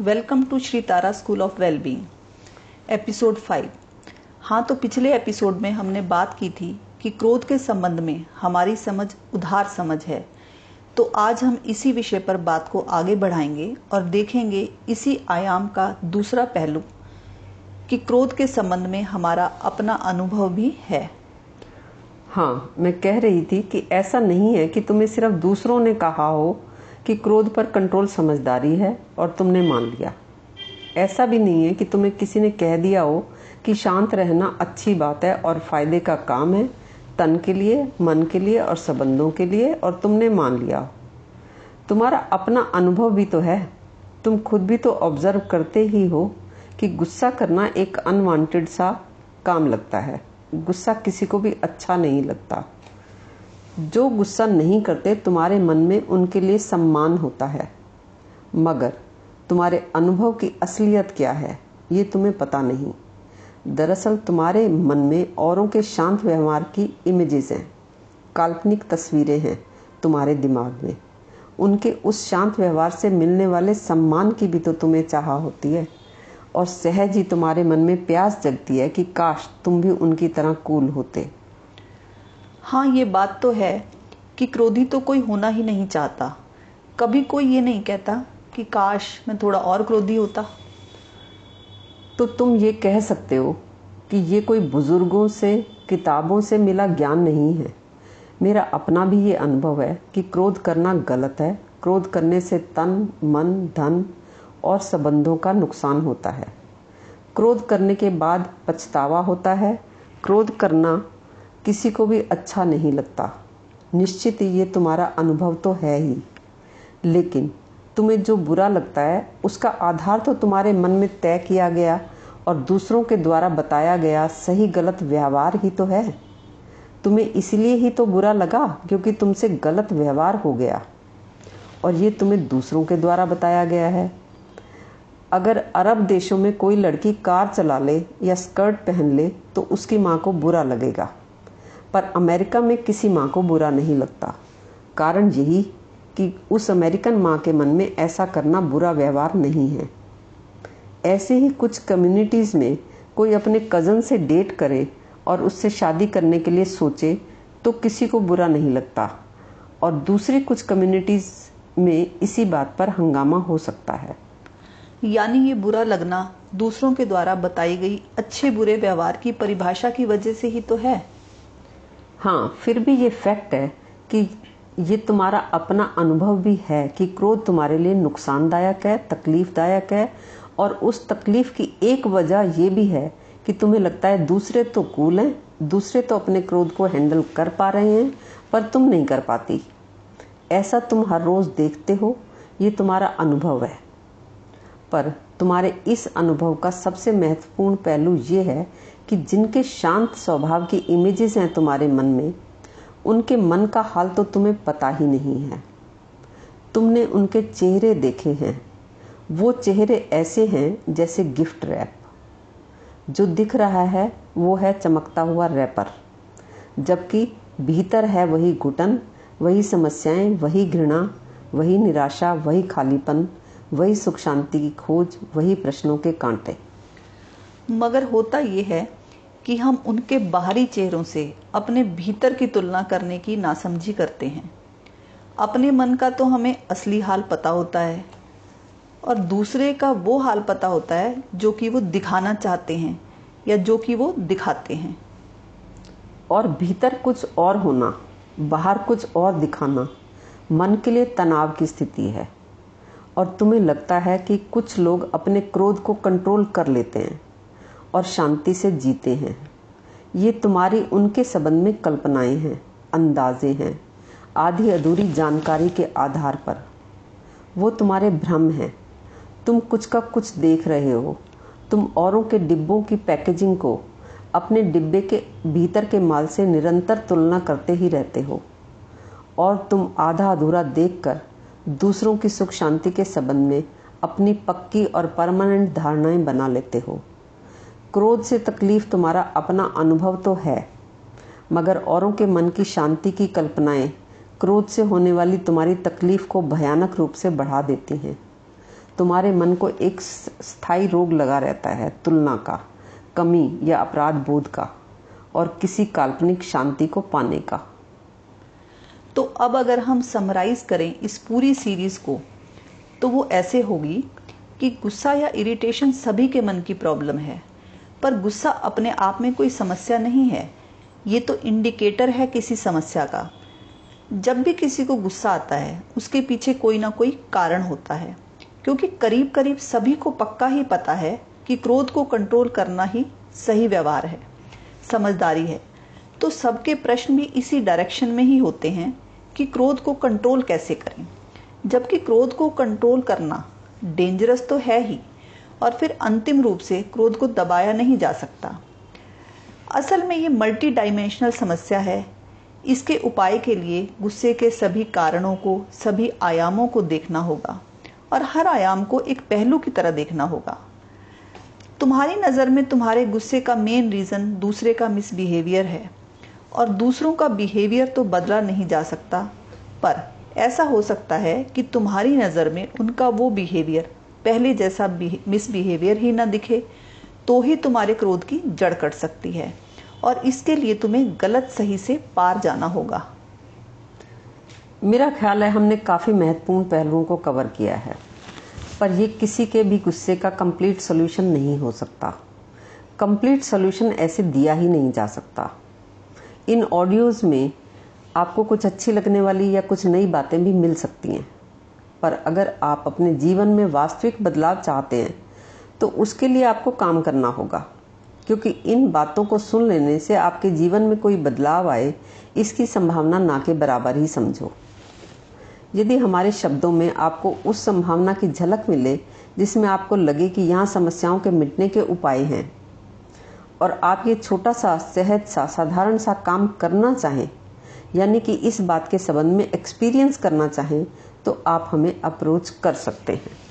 Welcome to Shri Tara school of wellbeing, episode five. हाँ तो पिछले एपिसोड में हमने बात की थी कि क्रोध के संबंध में हमारी समझ उधार समझ है। तो आज हम इसी विषय पर बात को आगे बढ़ाएँगे और देखेंगे इसी आयाम का दूसरा पहलू कि क्रोध के संबंध में हमारा अपना अनुभव भी है। हाँ मैं कह रही थी कि ऐसा नहीं है कि तुम्हें सिर्फ़ दूसरों ने कहा हो कि क्रोध पर कंट्रोल समझदारी है और तुमने मान लिया। ऐसा भी नहीं है कि तुम्हें किसी ने कह दिया हो कि शांत रहना अच्छी बात है और फ़ायदे का काम है, तन के लिए, मन के लिए और संबंधों के लिए और तुमने मान लिया तुम्हारा अपना अनुभव भी तो है। तुम खुद भी तो ऑब्ज़र्व करते ही हो कि गुस्सा करना एक अनवांटेड सा काम लगता है। गुस्सा किसी को भी अच्छा नहीं लगता। जो गुस्सा नहीं करते, तुम्हारे मन में उनके लिए सम्मान होता है। मगर तुम्हारे अनुभव की असलियत क्या है, ये तुम्हें पता नहीं। दरअसल तुम्हारे मन में औरों के शांत व्यवहार की इमेजेस हैं, काल्पनिक तस्वीरें हैं तुम्हारे दिमाग में। उनके उस शांत व्यवहार से मिलने वाले सम्मान की भी तो तुम्हें चाह होती है, और सहज ही तुम्हारे मन में प्यास जगती है कि काश तुम भी उनकी तरह कूल होते। हाँ ये बात तो है कि क्रोधी तो कोई होना ही नहीं चाहता। कभी कोई ये नहीं कहता कि काश मैं थोड़ा और क्रोधी होता। तो तुम ये कह सकते हो कि ये कोई बुज़ुर्गों से, किताबों से मिला ज्ञान नहीं है। मेरा अपना भी ये अनुभव है कि क्रोध करना गलत है। क्रोध करने से तन, मन, धन और संबंधों का नुकसान होता है। क्रोध करने के बाद पछतावा होता है। क्रोध करना किसी को भी अच्छा नहीं लगता। निश्चित ही ये तुम्हारा अनुभव तो है ही। लेकिन तुम्हें जो बुरा लगता है, उसका आधार तो तुम्हारे मन में तय किया गया और दूसरों के द्वारा बताया गया सही गलत व्यवहार ही तो है। तुम्हें इसलिए ही तो बुरा लगा क्योंकि तुमसे गलत व्यवहार हो गया और ये तुम्हें दूसरों के द्वारा बताया गया है। अगर अरब देशों में कोई लड़की कार चला ले या स्कर्ट पहन ले तो उसकी माँ को बुरा लगेगा। पर अमेरिका में किसी माँ को बुरा नहीं लगता। कारण यही कि उस अमेरिकन माँ के मन में ऐसा करना बुरा व्यवहार नहीं है। ऐसे ही कुछ कम्युनिटीज़ में कोई अपने कज़न से डेट करे और उससे शादी करने के लिए सोचे तो किसी को बुरा नहीं लगता। और दूसरी कुछ कम्युनिटीज़ में इसी बात पर हंगामा हो सकता है। यानी ये बुरा लगना दूसरों के द्वारा बताई गई अच्छे बुरे व्यवहार की परिभाषा की वजह से ही तो है। हाँ फिर भी ये फैक्ट है कि ये तुम्हारा अपना अनुभव भी है कि क्रोध तुम्हारे लिए नुकसानदायक है, तकलीफदायक है, और उस तकलीफ़ की एक वजह ये भी है कि तुम्हें लगता है दूसरे तो कूल हैं, दूसरे तो अपने क्रोध को हैंडल कर पा रहे हैं, पर तुम नहीं कर पाती। ऐसा तुम हर रोज देखते हो, ये तुम्हारा अनुभव है। पर तुम्हारे इस अनुभव का सबसे महत्वपूर्ण पहलू ये है कि जिनके शांत स्वभाव की इमेजेस हैं तुम्हारे मन में, उनके मन का हाल तो तुम्हें पता ही नहीं है। तुमने उनके चेहरे देखे हैं। वो चेहरे ऐसे हैं जैसे गिफ्ट रैप। जो दिख रहा है, वो है चमकता हुआ रैपर। जबकि भीतर है वही घुटन, वही समस्याएँ, वही घृणा, वही निराशा, वही खालीपन। वही सुख शांति की खोज वही प्रश्नों के कांटे। मगर होता यह है कि हम उनके बाहरी चेहरों से अपने भीतर की तुलना करने की नासमझी करते हैं। अपने मन का तो हमें असली हाल पता होता है और दूसरे का वो हाल पता होता है जो कि वो दिखाना चाहते हैं या जो कि वो दिखाते हैं। और भीतर कुछ और होना बाहर कुछ और दिखाना मन के लिए तनाव की स्थिति है। और तुम्हें लगता है कि कुछ लोग अपने क्रोध को कंट्रोल कर लेते हैं और शांति से जीते हैं। ये तुम्हारी उनके संबंध में कल्पनाएँ हैं, अंदाजे हैं, आधी अधूरी जानकारी के आधार पर। वो तुम्हारे भ्रम हैं। तुम कुछ का कुछ देख रहे हो। तुम औरों के डिब्बों की पैकेजिंग को अपने डिब्बे के भीतर के माल से निरंतर तुलना करते ही रहते हो। और तुम आधा अधूरा देखकर दूसरों की सुख शांति के संबंध में अपनी पक्की और परमानेंट धारणाएँ बना लेते हो। क्रोध से तकलीफ़ तुम्हारा अपना अनुभव तो है, मगर औरों के मन की शांति की कल्पनाएँ क्रोध से होने वाली तुम्हारी तकलीफ़ को भयानक रूप से बढ़ा देती हैं। तुम्हारे मन को एक स्थायी रोग लगा रहता है, तुलना का, कमी या अपराध बोध का, और किसी काल्पनिक शांति को पाने का। तो अब अगर हम समराइज करें इस पूरी सीरीज़ को तो वो ऐसे होगी कि गुस्सा या इरिटेशन सभी के मन की प्रॉब्लम है, पर गुस्सा अपने आप में कोई समस्या नहीं है। ये तो इंडिकेटर है किसी समस्या का। जब भी किसी को गुस्सा आता है, उसके पीछे कोई ना कोई कारण होता है, क्योंकि करीब करीब सभी को पक्का ही पता है कि क्रोध को कंट्रोल करना ही सही व्यवहार है। समझदारी है। तो सबके प्रश्न भी इसी डायरेक्शन में ही होते हैं कि क्रोध को कंट्रोल कैसे करें। जबकि क्रोध को कंट्रोल करना डेंजरस तो है ही, और फिर अंतिम रूप से क्रोध को दबाया नहीं जा सकता। असल में ये मल्टी डायमेंशनल समस्या है। इसके उपाय के लिए गुस्से के सभी कारणों को, सभी आयामों को देखना होगा, और हर आयाम को एक पहलू की तरह देखना होगा। तुम्हारी नज़र में तुम्हारे गुस्से का मेन रीज़न दूसरे का मिसबिहेवियर है। और दूसरों का बिहेवियर तो बदला नहीं जा सकता। पर ऐसा हो सकता है कि तुम्हारी नज़र में उनका वो बिहेवियर पहले जैसा मिसबिहेवियर ही ना दिखे तो ही तुम्हारे क्रोध की जड़ कट सकती है। और इसके लिए तुम्हें गलत सही से पार जाना होगा। मेरा ख्याल है हमने काफ़ी महत्वपूर्ण पहलुओं को कवर किया है, पर यह किसी के भी गुस्से का कंप्लीट सोल्यूशन नहीं हो सकता। कंप्लीट सोल्यूशन ऐसे दिया ही नहीं जा सकता। इन ऑडियोज़ में आपको कुछ अच्छी लगने वाली या कुछ नई बातें भी मिल सकती हैं। पर अगर आप अपने जीवन में वास्तविक बदलाव चाहते हैं तो उसके लिए आपको काम करना होगा। क्योंकि इन बातों को सुन लेने से आपके जीवन में कोई बदलाव आए, इसकी संभावना ना के बराबर ही समझो। यदि हमारे शब्दों में आपको उस संभावना की झलक मिले, जिसमें आपको लगे कि यहाँ समस्याओं के मिटने के उपाय हैं और आप ये छोटा सा, सहज सा, साधारण सा काम करना चाहें, यानी कि इस बात के संबंध में एक्सपीरियंस करना चाहें तो आप हमें अप्रोच कर सकते हैं।